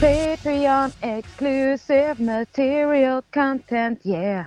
Patreon exclusive material content, yeah.